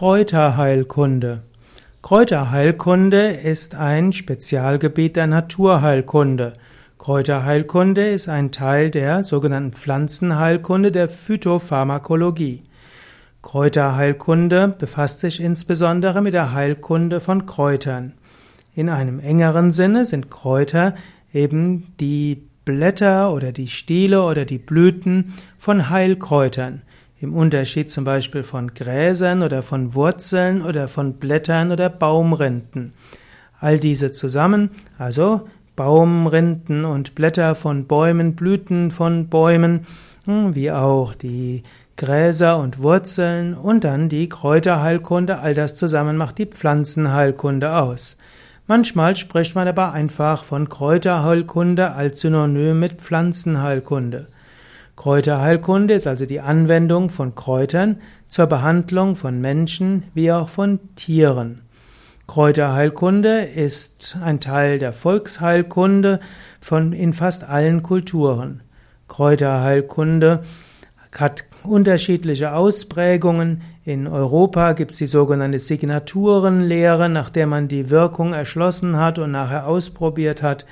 Kräuterheilkunde. Kräuterheilkunde ist ein Spezialgebiet der Naturheilkunde. Kräuterheilkunde ist ein Teil der sogenannten Pflanzenheilkunde der Phytopharmakologie. Kräuterheilkunde befasst sich insbesondere mit der Heilkunde von Kräutern. In einem engeren Sinne sind Kräuter eben die Blätter oder die Stiele oder die Blüten von Heilkräutern. Im Unterschied zum Beispiel von Gräsern oder von Wurzeln oder von Blättern oder Baumrinden. All diese zusammen, also Baumrinden und Blätter von Bäumen, Blüten von Bäumen, hm, wie auch die Gräser und Wurzeln und dann die Kräuterheilkunde, all das zusammen macht die Pflanzenheilkunde aus. Manchmal spricht man aber einfach von Kräuterheilkunde als Synonym mit Pflanzenheilkunde. Kräuterheilkunde ist also die Anwendung von Kräutern zur Behandlung von Menschen wie auch von Tieren. Kräuterheilkunde ist ein Teil der Volksheilkunde von in fast allen Kulturen. Kräuterheilkunde hat unterschiedliche Ausprägungen. In Europa gibt es die sogenannte Signaturenlehre, nach der man die Wirkung erschlossen hat und nachher ausprobiert hat.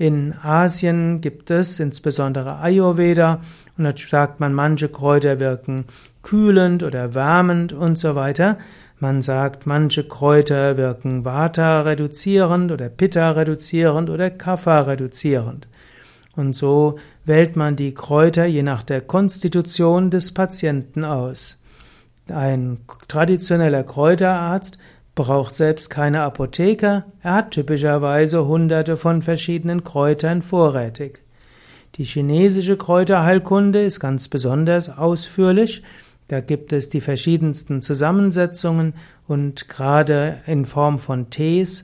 In Asien gibt es insbesondere Ayurveda und da sagt man, manche Kräuter wirken kühlend oder wärmend und so weiter. Man sagt, manche Kräuter wirken Vata reduzierend oder Pitta reduzierend oder Kapha reduzierend. Und so wählt man die Kräuter je nach der Konstitution des Patienten aus. Ein traditioneller Kräuterarzt braucht selbst keine Apotheker, er hat typischerweise hunderte von verschiedenen Kräutern vorrätig. Die chinesische Kräuterheilkunde ist ganz besonders ausführlich. Da gibt es die verschiedensten Zusammensetzungen und gerade in Form von Tees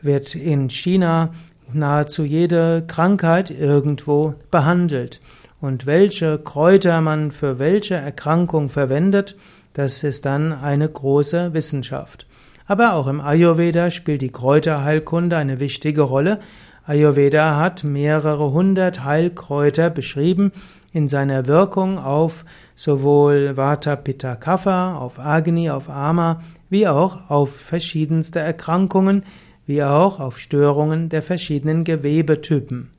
wird in China nahezu jede Krankheit irgendwo behandelt. Und welche Kräuter man für welche Erkrankung verwendet, das ist dann eine große Wissenschaft. Aber auch im Ayurveda spielt die Kräuterheilkunde eine wichtige Rolle. Ayurveda hat mehrere hundert Heilkräuter beschrieben in seiner Wirkung auf sowohl Vata, Pitta, Kapha, auf Agni, auf Ama, wie auch auf verschiedenste Erkrankungen, wie auch auf Störungen der verschiedenen Gewebetypen.